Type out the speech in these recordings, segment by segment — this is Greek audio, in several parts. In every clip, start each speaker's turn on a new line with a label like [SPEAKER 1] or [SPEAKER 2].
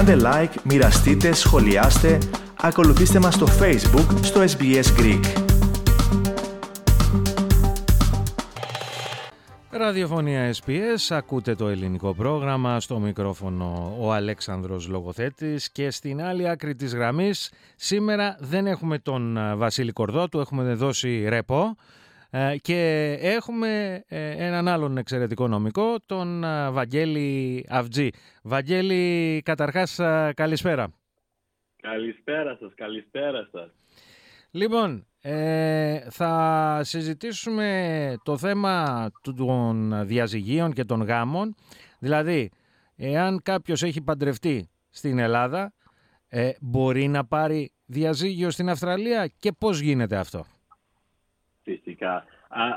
[SPEAKER 1] Κάντε like, μοιραστείτε, σχολιάστε, ακολουθήστε μας στο Facebook, στο SBS Greek.
[SPEAKER 2] Ραδιοφωνία SPS, ακούτε το ελληνικό πρόγραμμα, στο μικρόφωνο ο Αλέξανδρος Λογοθέτης και στην άλλη άκρη της γραμμής σήμερα δεν έχουμε τον Βασίλη Κορδότου, έχουμε δώσει ρεπό. ε, και έχουμε ε, έναν άλλον εξαιρετικό νομικό, τον Βαγγέλη Αυτζή. Βαγγέλη, καταρχάς καλησπέρα.
[SPEAKER 3] Καλησπέρα σας, καλησπέρα σας.
[SPEAKER 2] Λοιπόν, ε, θα συζητήσουμε το θέμα των διαζυγίων και των γάμων. Δηλαδή, εάν κάποιος έχει παντρευτεί στην Ελλάδα, ε, μπορεί να πάρει διαζύγιο στην Αυστραλία και πώς γίνεται αυτό;
[SPEAKER 3] Φυσικά.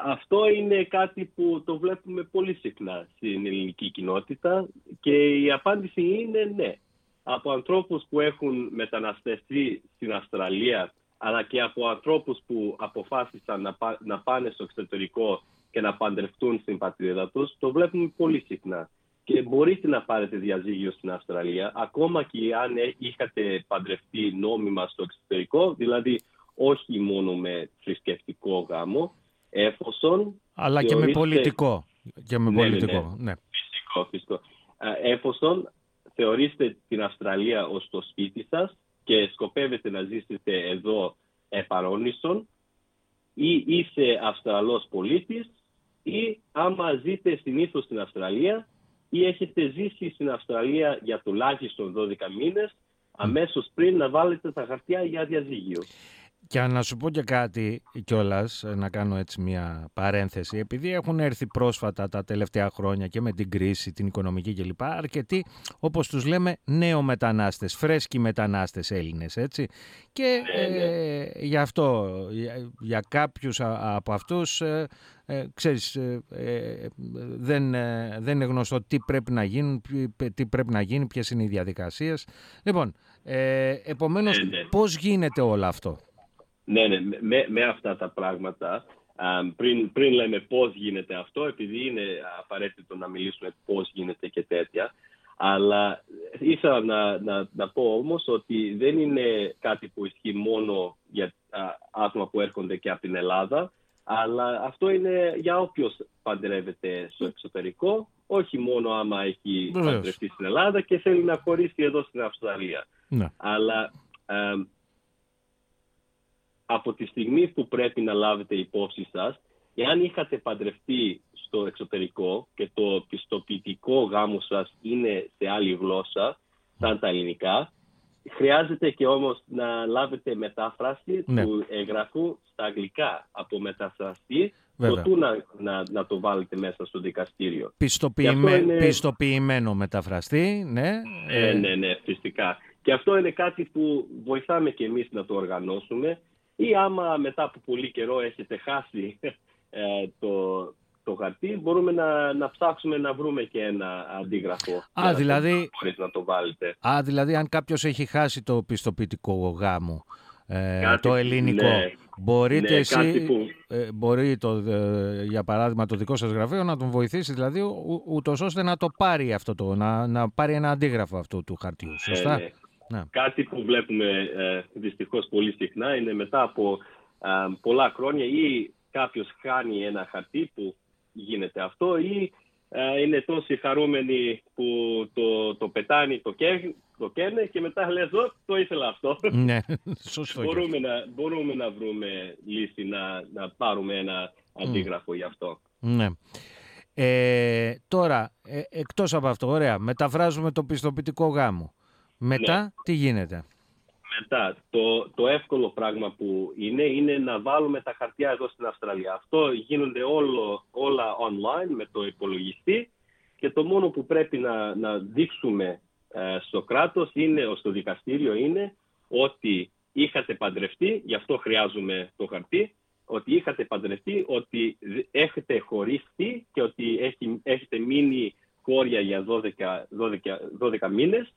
[SPEAKER 3] αυτό είναι κάτι που το βλέπουμε πολύ συχνά στην ελληνική κοινότητα και η απάντηση είναι ναι. Από ανθρώπους που έχουν μεταναστευτεί στην Αυστραλία αλλά και από ανθρώπους που αποφάσισαν να, να πάνε στο εξωτερικό και να παντρευτούν στην πατρίδα τους, το βλέπουμε πολύ συχνά. Και μπορείτε να πάρετε διαζύγιο στην Αυστραλία, ακόμα και αν είχατε παντρευτεί νόμιμα στο εξωτερικό, δηλαδή όχι μόνο με θρησκευτικό γάμο, εφόσον...
[SPEAKER 2] Αλλά και με πολιτικό. Και με ναι, ναι, πολιτικό, ναι. ναι.
[SPEAKER 3] Φυσικό, φυσικό. Εφόσον θεωρείστε την Αυστραλία ως το σπίτι σας και σκοπεύετε να ζήσετε εδώ επαρόνισον ή είσαι Αυστραλός πολίτης ή άμα ζείτε συνήθως στην Αυστραλία ή έχετε ζήσει στην Αυστραλία για τουλάχιστον 12 μήνες αμέσως πριν να βάλετε τα χαρτιά για διαζύγιο.
[SPEAKER 2] Και να σου πω και κάτι κιόλας, να κάνω έτσι μια παρένθεση, επειδή έχουν έρθει πρόσφατα τα τελευταία χρόνια και με την κρίση, την οικονομική κλπ. Αρκετοί, όπως τους λέμε, νέο μετανάστες, φρέσκοι μετανάστες Έλληνες, έτσι. Και ναι, ναι. ε, γι' αυτό, για, για κάποιους από αυτούς, ε, ε, ξέρεις, ε, ε, δεν, δεν είναι γνωστό τι πρέπει να γίνει, τι πρέπει να γίνει, ποιες είναι οι διαδικασίες. Λοιπόν, ε, επομένως, ναι, πώς γίνεται όλο αυτό;
[SPEAKER 3] Ναι, ναι, με, με αυτά τα πράγματα. πριν, πριν λέμε πώς γίνεται αυτό, επειδή είναι απαραίτητο να μιλήσουμε πώς γίνεται και τέτοια, αλλά ήθελα να, να, να πω όμως ότι δεν είναι κάτι που ισχύει μόνο για άτομα που έρχονται και από την Ελλάδα, αλλά αυτό είναι για όποιος παντρεύεται στο εξωτερικό, όχι μόνο άμα έχει παντρευτεί στην Ελλάδα και θέλει να χωρίσει εδώ στην Αυστραλία. Ναι. Αλλά από τη στιγμή που πρέπει να λάβετε υπόψη σας, εάν είχατε παντρευτεί στο εξωτερικό και το πιστοποιητικό γάμο σας είναι σε άλλη γλώσσα, σαν τα ελληνικά, χρειάζεται και όμως να λάβετε μετάφραση ναι. του εγγραφού στα αγγλικά από μεταφραστή προτού να, να, να, το βάλετε μέσα στο δικαστήριο.
[SPEAKER 2] Πιστοποιημένο μεταφραστή, ναι.
[SPEAKER 3] Ε, ναι, ναι, φυσικά. Και αυτό είναι κάτι που βοηθάμε και εμείς να το οργανώσουμε ή άμα μετά από πολύ καιρό έχετε χάσει ε, το, το χαρτί, μπορούμε να, να ψάξουμε να βρούμε και ένα αντίγραφο.
[SPEAKER 2] Α, δηλαδή,
[SPEAKER 3] να το βάλετε.
[SPEAKER 2] Α, δηλαδή αν κάποιος έχει χάσει το πιστοποιητικό γάμο, ε, το ελληνικό, ναι, μπορείτε ναι, εσύ, που... ε, μπορεί το, ε, για παράδειγμα το δικό σας γραφείο να τον βοηθήσει δηλαδή ούτως ώστε να το πάρει αυτό το, να, να πάρει ένα αντίγραφο αυτού του χαρτιού, ναι, σωστά; Ναι.
[SPEAKER 3] Ναι. Κάτι που βλέπουμε ε, δυστυχώς πολύ συχνά είναι μετά από ε, πολλά χρόνια ή κάποιος χάνει ένα χαρτί που γίνεται αυτό ή ε, είναι τόσοι χαρούμενοι που το, το πετάνει, το, κέ, το καίνε και μετά λες το ήθελα αυτό.
[SPEAKER 2] Ναι, σωστό.
[SPEAKER 3] μπορούμε, να, μπορούμε να βρούμε λύση να, να πάρουμε ένα αντίγραφο γι' αυτό.
[SPEAKER 2] Ναι. Ε, τώρα, ε, εκτός από αυτό, ωραία, μεταφράζουμε το πιστοποιητικό γάμο. Μετά ναι. τι γίνεται;
[SPEAKER 3] Μετά το, το εύκολο πράγμα που είναι είναι να βάλουμε τα χαρτιά εδώ στην Αυστραλία. Αυτό γίνονται όλο, όλα online με το υπολογιστή και το μόνο που πρέπει να, να δείξουμε ε, στο κράτος είναι, στο δικαστήριο είναι ότι είχατε παντρευτεί, γι' αυτό χρειάζομαι το χαρτί, ότι είχατε παντρευτεί, ότι έχετε χωρίσει και ότι έχετε μείνει χώρια για 12, 12, 12 μήνες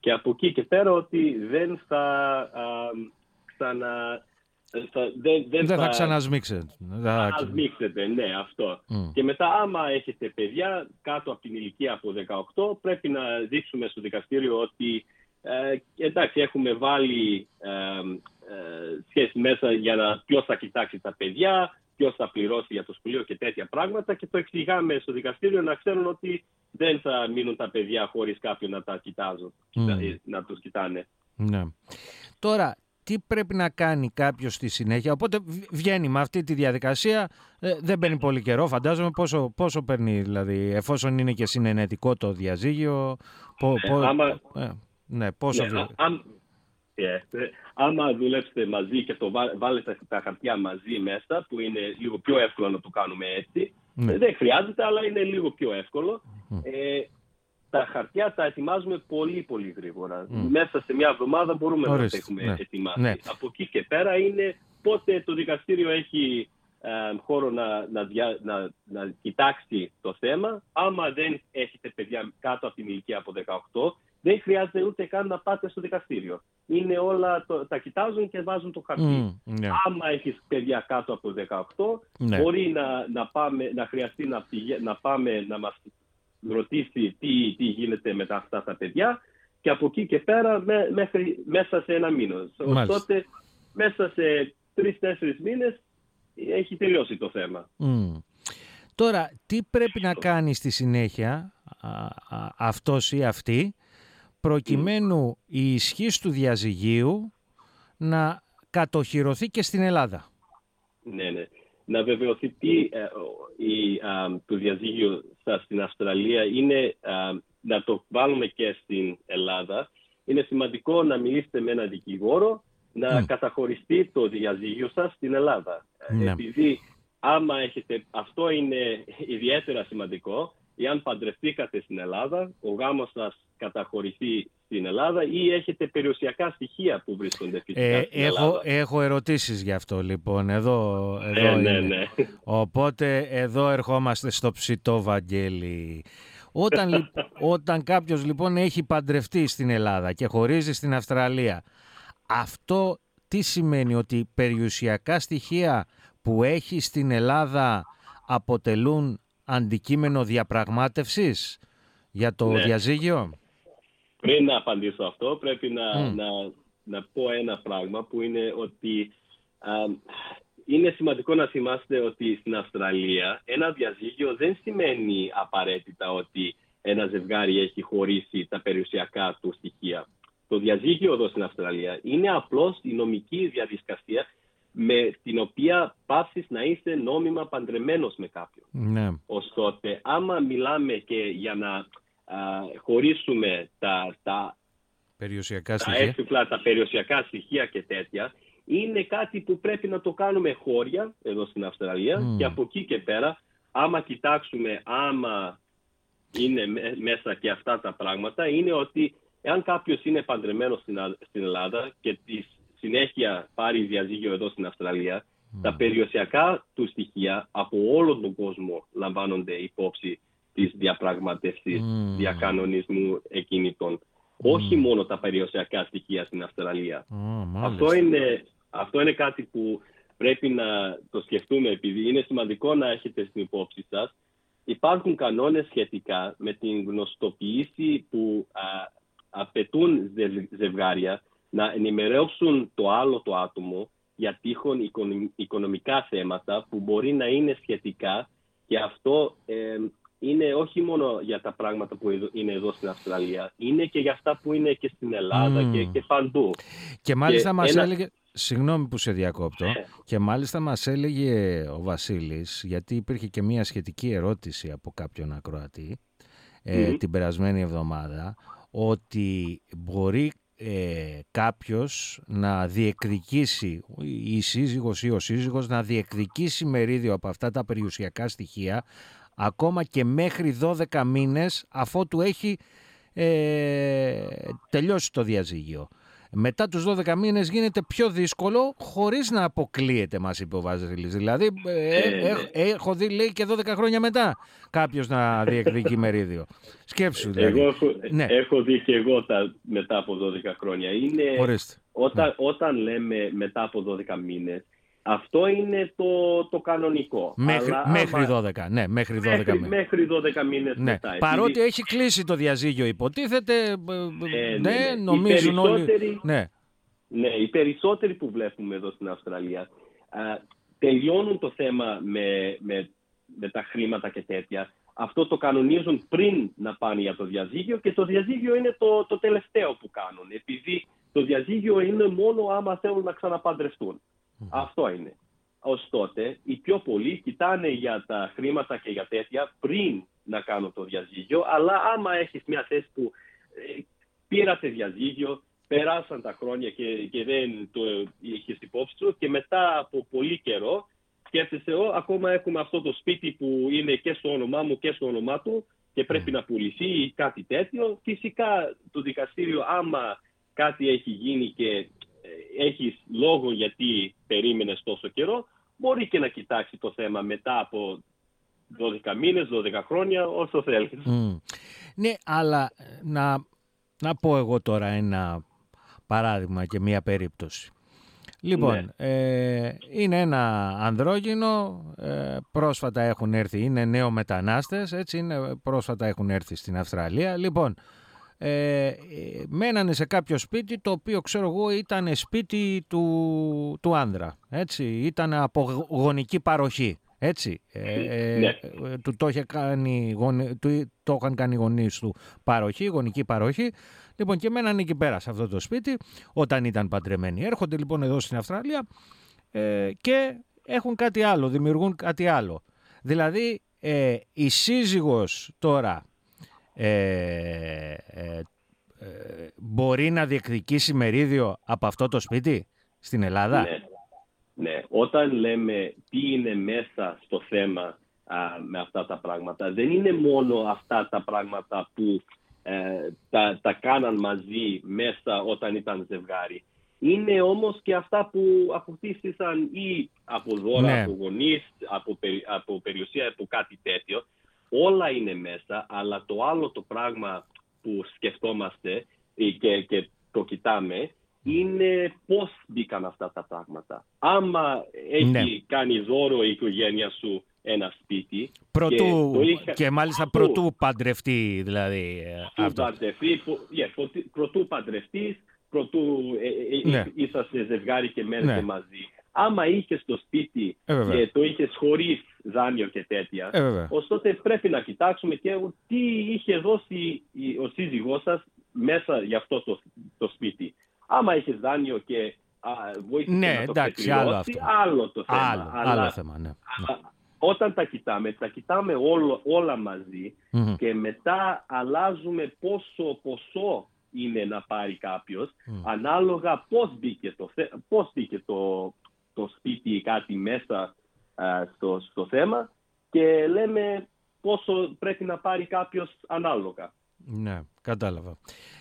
[SPEAKER 3] και από εκεί και πέρα ότι δεν θα ξανα, θα, δεν,
[SPEAKER 2] δεν, δεν θα, θα ξανασμίξετε.
[SPEAKER 3] Ξανασμίξετε, ναι, αυτό. Mm. Και μετά, άμα έχετε παιδιά κάτω από την ηλικία από 18, πρέπει να δείξουμε στο δικαστήριο ότι ε, εντάξει, έχουμε βάλει ε, ε, σχέση μέσα για να ποιος θα κοιτάξει τα παιδιά, ποιος θα πληρώσει για το σχολείο και τέτοια πράγματα και το εξηγάμε στο δικαστήριο να ξέρουν ότι δεν θα μείνουν τα παιδιά χωρίς κάποιον να τα κοιτάζουν, mm. να τους κοιτάνε.
[SPEAKER 2] Ναι. Τώρα, τι πρέπει να κάνει κάποιος στη συνέχεια; Οπότε βγαίνει με αυτή τη διαδικασία, ε, δεν παίρνει πολύ καιρό φαντάζομαι. Πόσο, πόσο παίρνει δηλαδή, εφόσον είναι και συνενετικό το διαζύγιο. Πο,
[SPEAKER 3] ναι, πο, άμα,
[SPEAKER 2] ε, ναι, πόσο
[SPEAKER 3] ναι, ε, άμα δουλέψετε μαζί και το βάλετε τα χαρτιά μαζί μέσα, που είναι λίγο πιο εύκολο να το κάνουμε έτσι, ναι. δεν χρειάζεται, αλλά είναι λίγο πιο εύκολο. Ε, τα χαρτιά τα ετοιμάζουμε πολύ πολύ γρήγορα. Μέσα σε μια εβδομάδα μπορούμε να τα έχουμε ναι. ετοιμάσει. Ναι. Από εκεί και πέρα είναι πότε το δικαστήριο έχει ε, χώρο να, να, να, να κοιτάξει το θέμα. Άμα δεν έχετε παιδιά κάτω από την ηλικία από 18, δεν χρειάζεται ούτε καν να πάτε στο δικαστήριο. Είναι όλα, το, τα κοιτάζουν και βάζουν το χαρτί. Mm, Άμα έχεις παιδιά κάτω από 18, ναι. μπορεί να, να, πάμε, να χρειαστεί να, να πάμε να μας ρωτήσει τι, τι γίνεται με αυτά τα παιδιά και από εκεί και πέρα μέχρι, μέσα σε ένα μήνα. Οπότε μέσα σε τρει-τέσσερι μήνες έχει τελειώσει το θέμα.
[SPEAKER 2] Mm. Τώρα, τι πρέπει να κάνεις στη συνέχεια αυτός ή αυτή προκειμένου η ισχύς του διαζυγίου να κατοχυρωθεί και στην Ελλάδα.
[SPEAKER 3] Ναι, ναι. Να βεβαιωθεί τι ε, η, το διαζύγιο σας στην Αυστραλία είναι να το βάλουμε και στην Ελλάδα. Είναι σημαντικό να μιλήσετε με έναν δικηγόρο να καταχωριστεί το διαζύγιο σας στην Ελλάδα. Ναι. Επειδή άμα έχετε, αυτό είναι ιδιαίτερα σημαντικό, εάν παντρευτήκατε στην Ελλάδα, ο γάμος σας καταχωρηθεί στην Ελλάδα ή έχετε περιουσιακά στοιχεία που βρίσκονται φυσικά ε, στην
[SPEAKER 2] έχω,
[SPEAKER 3] Ελλάδα;
[SPEAKER 2] Έχω ερωτήσεις γι' αυτό λοιπόν. Εδώ, εδώ
[SPEAKER 3] ναι, ναι, ναι.
[SPEAKER 2] Οπότε εδώ ερχόμαστε στο ψητό Βαγγέλη. Όταν, όταν κάποιος λοιπόν έχει παντρευτεί στην Ελλάδα και χωρίζει στην Αυστραλία, αυτό τι σημαίνει ότι περιουσιακά στοιχεία που έχει στην Ελλάδα αποτελούν αντικείμενο διαπραγμάτευσης για το ναι. διαζύγιο;
[SPEAKER 3] Πριν να απαντήσω αυτό, πρέπει να, να, να πω ένα πράγμα που είναι ότι είναι σημαντικό να θυμάστε ότι στην Αυστραλία ένα διαζύγιο δεν σημαίνει απαραίτητα ότι ένα ζευγάρι έχει χωρίσει τα περιουσιακά του στοιχεία. Το διαζύγιο εδώ στην Αυστραλία είναι απλώς η νομική διαδικασία με την οποία πάψεις να είσαι νόμιμα παντρεμένος με κάποιον.
[SPEAKER 2] Ναι.
[SPEAKER 3] Ωστότε, άμα μιλάμε και για να χωρίσουμε τα, τα,
[SPEAKER 2] περιουσιακά τα
[SPEAKER 3] στοιχεία. τα περιουσιακά στοιχεία και τέτοια, είναι κάτι που πρέπει να το κάνουμε χώρια εδώ στην Αυστραλία και από εκεί και πέρα, άμα κοιτάξουμε, άμα είναι μέσα και αυτά τα πράγματα, είναι ότι εάν κάποιος είναι παντρεμένος στην Ελλάδα και της συνέχεια πάρει διαζύγιο εδώ στην Αυστραλία, τα περιουσιακά του στοιχεία από όλο τον κόσμο λαμβάνονται υπόψη της διαπραγματεύσης mm. διακανονισμού εκκινητών. Όχι μόνο τα περιοσιακά στοιχεία στην Αυστραλία. αυτό, είναι, αυτό είναι κάτι που πρέπει να το σκεφτούμε επειδή είναι σημαντικό να έχετε στην υπόψη σας. Υπάρχουν κανόνες σχετικά με την γνωστοποίηση που α, απαιτούν ζευγάρια να ενημερώσουν το άλλο το άτομο για τείχον οικονομικά θέματα που μπορεί να είναι σχετικά και αυτό ε, είναι όχι μόνο για τα πράγματα που είναι εδώ στην Αυστραλία, είναι και για αυτά που είναι και στην Ελλάδα και, και παντού.
[SPEAKER 2] Και μάλιστα και μας έλεγε, συγγνώμη που σε διακόπτω, ναι. και μάλιστα μας έλεγε ο Βασίλης, γιατί υπήρχε και μια σχετική ερώτηση από κάποιον ακροατή ε, την περασμένη εβδομάδα, ότι μπορεί ε, κάποιος να διεκδικήσει, η σύζυγος ή ο σύζυγος να διεκδικήσει μερίδιο από αυτά τα περιουσιακά στοιχεία ακόμα και μέχρι 12 μήνες αφότου έχει ε, τελειώσει το διαζύγιο. Μετά τους 12 μήνες γίνεται πιο δύσκολο χωρίς να αποκλείεται, μας είπε ο Βαζίλης. Δηλαδή, ε,
[SPEAKER 3] Ε, ναι.
[SPEAKER 2] έχ- έχω δει, λέει, και 12 χρόνια μετά κάποιος να διεκδικεί μερίδιο. Σκέψου, δηλαδή.
[SPEAKER 3] Εγώ έχω,
[SPEAKER 2] Ναι.
[SPEAKER 3] έχω δει και εγώ τα, μετά από 12 χρόνια. Είναι,
[SPEAKER 2] Ορίστε.
[SPEAKER 3] όταν, όταν λέμε μετά από 12 μήνες, αυτό είναι το, το κανονικό.
[SPEAKER 2] Μέχρι,
[SPEAKER 3] Αλλά
[SPEAKER 2] μέχρι
[SPEAKER 3] άμα-
[SPEAKER 2] 12, ναι, μέχρι 12
[SPEAKER 3] μέχρι,
[SPEAKER 2] μήνες.
[SPEAKER 3] μέχρι 12 μήνες
[SPEAKER 2] Ναι.
[SPEAKER 3] μετά.
[SPEAKER 2] Παρότι
[SPEAKER 3] Επειδή-
[SPEAKER 2] έχει κλείσει το διαζύγιο υποτίθεται, ε,
[SPEAKER 3] Ε,
[SPEAKER 2] ναι,
[SPEAKER 3] ναι, ναι. Οι
[SPEAKER 2] νομίζουν όλοι...
[SPEAKER 3] περισσότεροι-
[SPEAKER 2] Ναι,
[SPEAKER 3] Ναι, οι περισσότεροι που βλέπουμε εδώ στην Αυστραλία α, τελειώνουν το θέμα με, με, με τα χρήματα και τέτοια. Αυτό το κανονίζουν πριν να πάνε για το διαζύγιο και το διαζύγιο είναι το, το τελευταίο που κάνουν. Επειδή το διαζύγιο είναι μόνο άμα θέλουν να ξαναπαντρευτούν. Αυτό είναι. Ως τότε, οι πιο πολλοί κοιτάνε για τα χρήματα και για τέτοια πριν να κάνουν το διαζύγιο, αλλά άμα έχεις μια θέση που ε, πήρατε διαζύγιο, περάσαν τα χρόνια και, και δεν το είχες υπόψη σου και μετά από πολύ καιρό σκέφτεσαι, «Ω, ακόμα έχουμε αυτό το σπίτι που είναι και στο όνομά μου και στο όνομά του και πρέπει να πουληθεί ή κάτι τέτοιο. Φυσικά το δικαστήριο άμα κάτι έχει γίνει και ε, έχεις λόγο γιατί περίμενες τόσο καιρό, μπορεί και να κοιτάξει το θέμα μετά από 12 μήνες, 12 χρόνια, όσο θέλεις.
[SPEAKER 2] Μμ. ναι, αλλά ε, να, να πω εγώ τώρα ένα παράδειγμα και μία περίπτωση. Λοιπόν, ε, είναι ένα ανδρόγυνο, ε, πρόσφατα έχουν έρθει, είναι νέο μετανάστες, έτσι είναι, πρόσφατα έχουν έρθει στην Αυστραλία. Λοιπόν, ε, ε, μένανε σε κάποιο σπίτι το οποίο ξέρω εγώ ήταν σπίτι του, του άνδρα, έτσι, ήταν από γ- γονική παροχή. Έτσι, ε, ε,
[SPEAKER 3] Ναι.
[SPEAKER 2] ε, του το, είχε κάνει, γονι- του, το είχαν κάνει οι γονείς του παροχή, γονική παροχή. Λοιπόν, και μέναν εκεί πέρα σε αυτό το σπίτι όταν ήταν παντρεμένοι. Έρχονται λοιπόν εδώ στην Αυστραλία ε, και έχουν κάτι άλλο, δημιουργούν κάτι άλλο. Δηλαδή, ε, η σύζυγος τώρα ε, ε, ε, μπορεί να διεκδικήσει μερίδιο από αυτό το σπίτι στην Ελλάδα;
[SPEAKER 3] Ναι. ναι. Όταν λέμε τι είναι μέσα στο θέμα α, με αυτά τα πράγματα, δεν είναι μόνο αυτά τα πράγματα που ε, τα, τα κάναν μαζί μέσα όταν ήταν ζευγάρι. Είναι όμως και αυτά που αποκτήθησαν ή από δώρα,
[SPEAKER 2] Ναι.
[SPEAKER 3] από γονείς, από, περι- από περιουσία, από κάτι τέτοιο. Όλα είναι μέσα, αλλά το άλλο το πράγμα που σκεφτόμαστε ε, και, και το κοιτάμε είναι πώς μπήκαν αυτά τα πράγματα. Άμα έχει
[SPEAKER 2] Ναι.
[SPEAKER 3] κάνει δώρο η οικογένεια σου ένα σπίτι
[SPEAKER 2] Προτού,
[SPEAKER 3] και
[SPEAKER 2] και,
[SPEAKER 3] το είχα-
[SPEAKER 2] μάλιστα
[SPEAKER 3] Πού;
[SPEAKER 2] προτού παντρευτεί δηλαδή ε,
[SPEAKER 3] Πρωτού
[SPEAKER 2] αυτός.
[SPEAKER 3] παντρευτεί, που- yeah, ποτι- πρωτού παντρευτείς, πρωτού ε, ε,
[SPEAKER 2] Ναι.
[SPEAKER 3] είσαστε ζευγάρι και μένετε
[SPEAKER 2] Ναι.
[SPEAKER 3] μαζί. Άμα είχες το σπίτι
[SPEAKER 2] Ε, βέβαια.
[SPEAKER 3] και το είχες χωρίς δάνειο και τέτοια,
[SPEAKER 2] Ε, βέβαια.
[SPEAKER 3] ωστόσο πρέπει να κοιτάξουμε και τι είχε δώσει η- ο σύζυγός σας μέσα για αυτό το, το σπίτι. Άμα είχες δάνειο και α, βοήθησε
[SPEAKER 2] Ναι,
[SPEAKER 3] να το
[SPEAKER 2] εντάξει,
[SPEAKER 3] ξεπληρώσει,
[SPEAKER 2] άλλο αυτό.
[SPEAKER 3] άλλο το θέμα.
[SPEAKER 2] Άλλο,
[SPEAKER 3] Αλλά-
[SPEAKER 2] άλλο θέμα, ναι.
[SPEAKER 3] αλλά όταν τα κοιτάμε, τα κοιτάμε όλο, όλα μαζί
[SPEAKER 2] Μμμ.
[SPEAKER 3] και μετά αλλάζουμε πόσο ποσό είναι να πάρει κάποιος ανάλογα πώς μπήκε το, θε- πώς μπήκε το, το σπίτι ή κάτι μέσα α, στο, στο θέμα και λέμε πόσο πρέπει να πάρει κάποιος ανάλογα.
[SPEAKER 2] Ναι, κατάλαβα.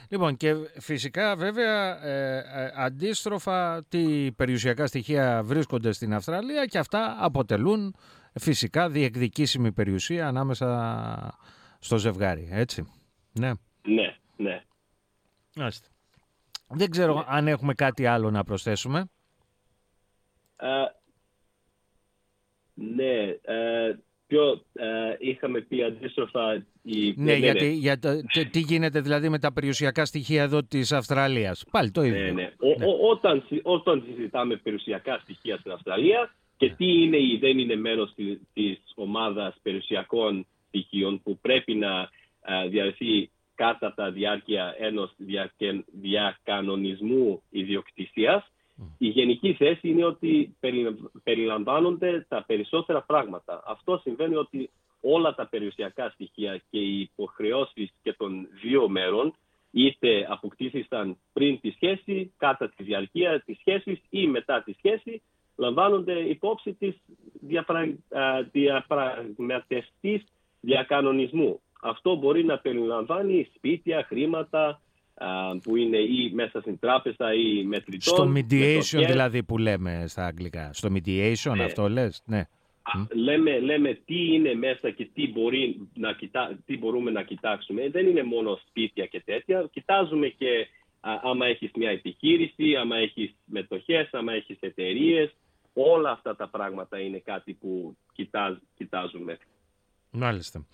[SPEAKER 2] Λοιπόν, και φυσικά βέβαια ε, ε, αντίστροφα τι περιουσιακά στοιχεία βρίσκονται στην Αυστραλία και αυτά αποτελούν φυσικά διεκδικήσιμη περιουσία ανάμεσα στο ζευγάρι, έτσι. Ναι.
[SPEAKER 3] Ναι, ναι.
[SPEAKER 2] Μάλιστα. Δεν ξέρω αν έχουμε κάτι άλλο να προσθέσουμε.
[SPEAKER 3] Ε, ναι, ε, πιο, ε, είχαμε πει αντίστροφα... Η,
[SPEAKER 2] Ναι, γιατί για το- τι- τι γίνεται δηλαδή με τα περιουσιακά στοιχεία εδώ της Αυστραλίας; Πάλι το ίδιο.
[SPEAKER 3] Ναι, ναι. Ο, ο- όταν, συ- όταν συζητάμε περιουσιακά στοιχεία στην Αυστραλία και τι είναι ή δεν είναι μέρος της, της ομάδας περιουσιακών στοιχείων που πρέπει να ε, διαρρεθεί κατά τα διάρκεια ενός διακε- διακανονισμού ιδιοκτησίας, η γενική θέση είναι ότι περι- περιλαμβάνονται τα περισσότερα πράγματα. Αυτό συμβαίνει ότι όλα τα περιουσιακά στοιχεία και οι υποχρεώσεις και των δύο μέρων είτε αποκτήθησαν πριν τη σχέση, κατά τη διαρκεία της σχέσης ή μετά τη σχέση, λαμβάνονται υπόψη της διαπρα... α, διαπραγματευτής διακανονισμού. Αυτό μπορεί να περιλαμβάνει σπίτια, χρήματα, που είναι ή μέσα στην τράπεζα ή μετρητών.
[SPEAKER 2] Στο mediation δηλαδή που λέμε στα αγγλικά. Στο mediation ναι. αυτό λες, ναι.
[SPEAKER 3] Λέμε, λέμε τι είναι μέσα και τι, μπορεί να κοιτά, τι μπορούμε να κοιτάξουμε. Δεν είναι μόνο σπίτια και τέτοια. Κοιτάζουμε και άμα έχεις μια επιχείρηση, άμα έχεις μετοχές, άμα έχεις εταιρείες. Όλα αυτά τα πράγματα είναι κάτι που κοιτάζ, κοιτάζουμε.
[SPEAKER 2] Μάλιστα.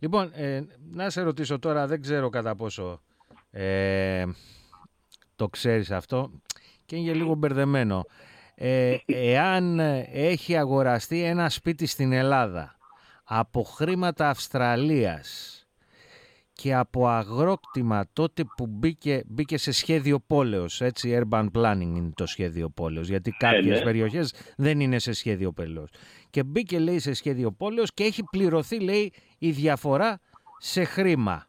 [SPEAKER 2] Λοιπόν, ε, να σε ρωτήσω τώρα, δεν ξέρω κατά πόσο ε, το ξέρεις αυτό και είναι λίγο μπερδεμένο. Ε, εάν έχει αγοραστεί ένα σπίτι στην Ελλάδα από χρήματα Αυστραλίας και από αγρόκτημα τότε που μπήκε, μπήκε σε σχέδιο πόλεως, έτσι, urban planning είναι το σχέδιο πόλεως, γιατί ε, κάποιες ναι. περιοχές δεν είναι σε σχέδιο πόλεως. Και μπήκε, λέει, σε σχέδιο πόλεως και έχει πληρωθεί, λέει, η διαφορά σε χρήμα.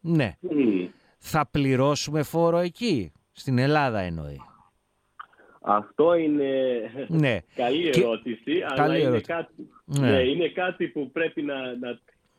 [SPEAKER 2] Ναι. Θα πληρώσουμε φόρο εκεί, στην Ελλάδα εννοεί.
[SPEAKER 3] Αυτό είναι ναι. καλή ερώτηση, αλλά Είναι, κάτι, ναι. ναι. είναι κάτι που πρέπει να, να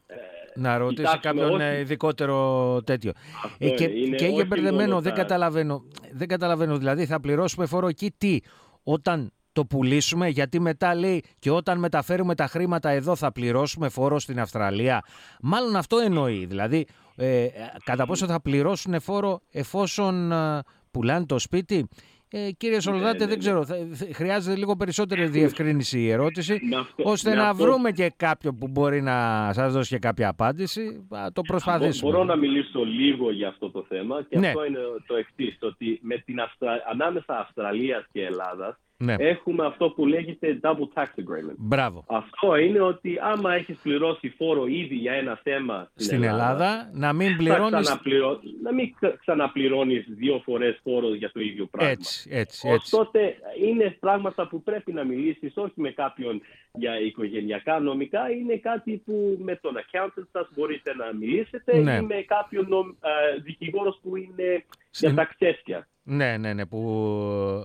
[SPEAKER 2] ε, να ρωτήσει κάποιον όχι. ειδικότερο τέτοιο. Ε, και και έγινε μπερδεμένο, δεν καταλαβαίνω. Δεν καταλαβαίνω. Δηλαδή θα πληρώσουμε φόρο εκεί τι, όταν το πουλήσουμε, γιατί μετά λέει και όταν μεταφέρουμε τα χρήματα εδώ θα πληρώσουμε φόρο στην Αυστραλία. Μάλλον αυτό εννοεί. Δηλαδή, ε, κατά πόσο θα πληρώσουν φόρο εφόσον ε, πουλάνε το σπίτι; Ε, κύριε Σολδάτε, ναι, δεν ναι, ξέρω, χρειάζεται λίγο περισσότερη διευκρίνηση η ερώτηση, ώστε να βρούμε και κάποιον που μπορεί να σας δώσει και κάποια απάντηση. το προσπαθήσουμε.
[SPEAKER 3] Μπορώ να μιλήσω λίγο για αυτό το θέμα και ναι. αυτό είναι το εξής, ότι με την Αυστρα... ανάμεσα Αυστραλίας και Ελλάδας ναι. έχουμε αυτό που λέγεται double tax agreement.
[SPEAKER 2] Μπράβο.
[SPEAKER 3] Αυτό είναι ότι άμα έχεις πληρώσει φόρο ήδη για ένα θέμα στην,
[SPEAKER 2] στην Ελλάδα, να μην πληρώνεις...
[SPEAKER 3] να μην ξαναπληρώνεις δύο φορές φόρο για το ίδιο πράγμα.
[SPEAKER 2] Έτσι, έτσι, έτσι.
[SPEAKER 3] Ωστότε είναι πράγματα που πρέπει να μιλήσεις όχι με κάποιον για οικογενειακά νομικά, είναι κάτι που με τον accountant σας μπορείτε να μιλήσετε ναι. ή με κάποιον νομ, ε, δικηγόρος που είναι για τα ξέσια.
[SPEAKER 2] Ναι, ναι, ναι, που,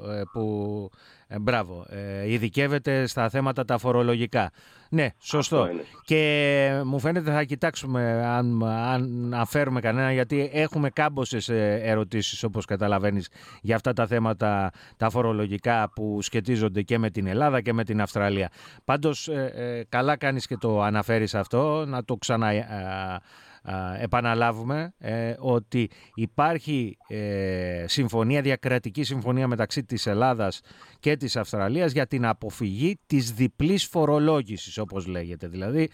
[SPEAKER 2] ε, που ε, μπράβο, ε, ειδικεύεται στα θέματα τα φορολογικά. Ναι, σωστό. Και μου φαίνεται θα κοιτάξουμε αν, αν φέρουμε κανένα, γιατί έχουμε κάμποσες ε, ερωτήσεις, όπως καταλαβαίνεις, για αυτά τα θέματα τα φορολογικά που σχετίζονται και με την Ελλάδα και με την Αυστραλία. Πάντως, καλά κάνεις και το αναφέρεις αυτό, να το ξανα επαναλάβουμε ε, ότι υπάρχει ε, συμφωνία, διακρατική συμφωνία μεταξύ της Ελλάδας και της Αυστραλίας για την αποφυγή της διπλής φορολόγησης όπως λέγεται. Δηλαδή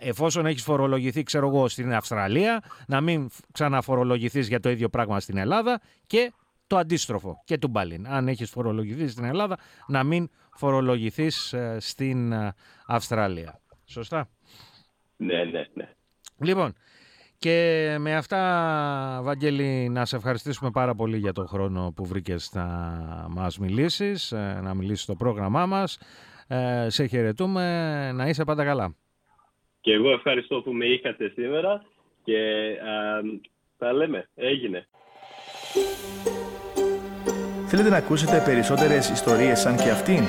[SPEAKER 2] εφόσον έχεις φορολογηθεί ξέρω εγώ στην Αυστραλία να μην ξαναφορολογηθείς για το ίδιο πράγμα στην Ελλάδα και το αντίστροφο και του Μπάλιν. Αν έχεις φορολογηθεί στην Ελλάδα να μην φορολογηθείς ε, στην Αυστραλία. Σωστά;
[SPEAKER 3] Ναι, ναι, ναι.
[SPEAKER 2] Λοιπόν, και με αυτά, Βαγγέλη, να σε ευχαριστήσουμε πάρα πολύ για τον χρόνο που βρήκες να μας μιλήσεις, ε, να μιλήσεις στο πρόγραμμά μας. Ε, σε χαιρετούμε, να είσαι πάντα καλά.
[SPEAKER 3] Και εγώ ευχαριστώ που με είχατε σήμερα και θα λέμε, έγινε.
[SPEAKER 1] Θέλετε να ακούσετε περισσότερες ιστορίες σαν και αυτήν;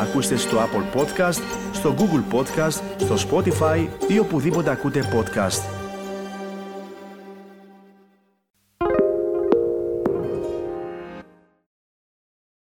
[SPEAKER 1] Ακούστε στο Apple Podcast, στο Google Podcast, στο Spotify ή οπουδήποτε ακούτε podcast.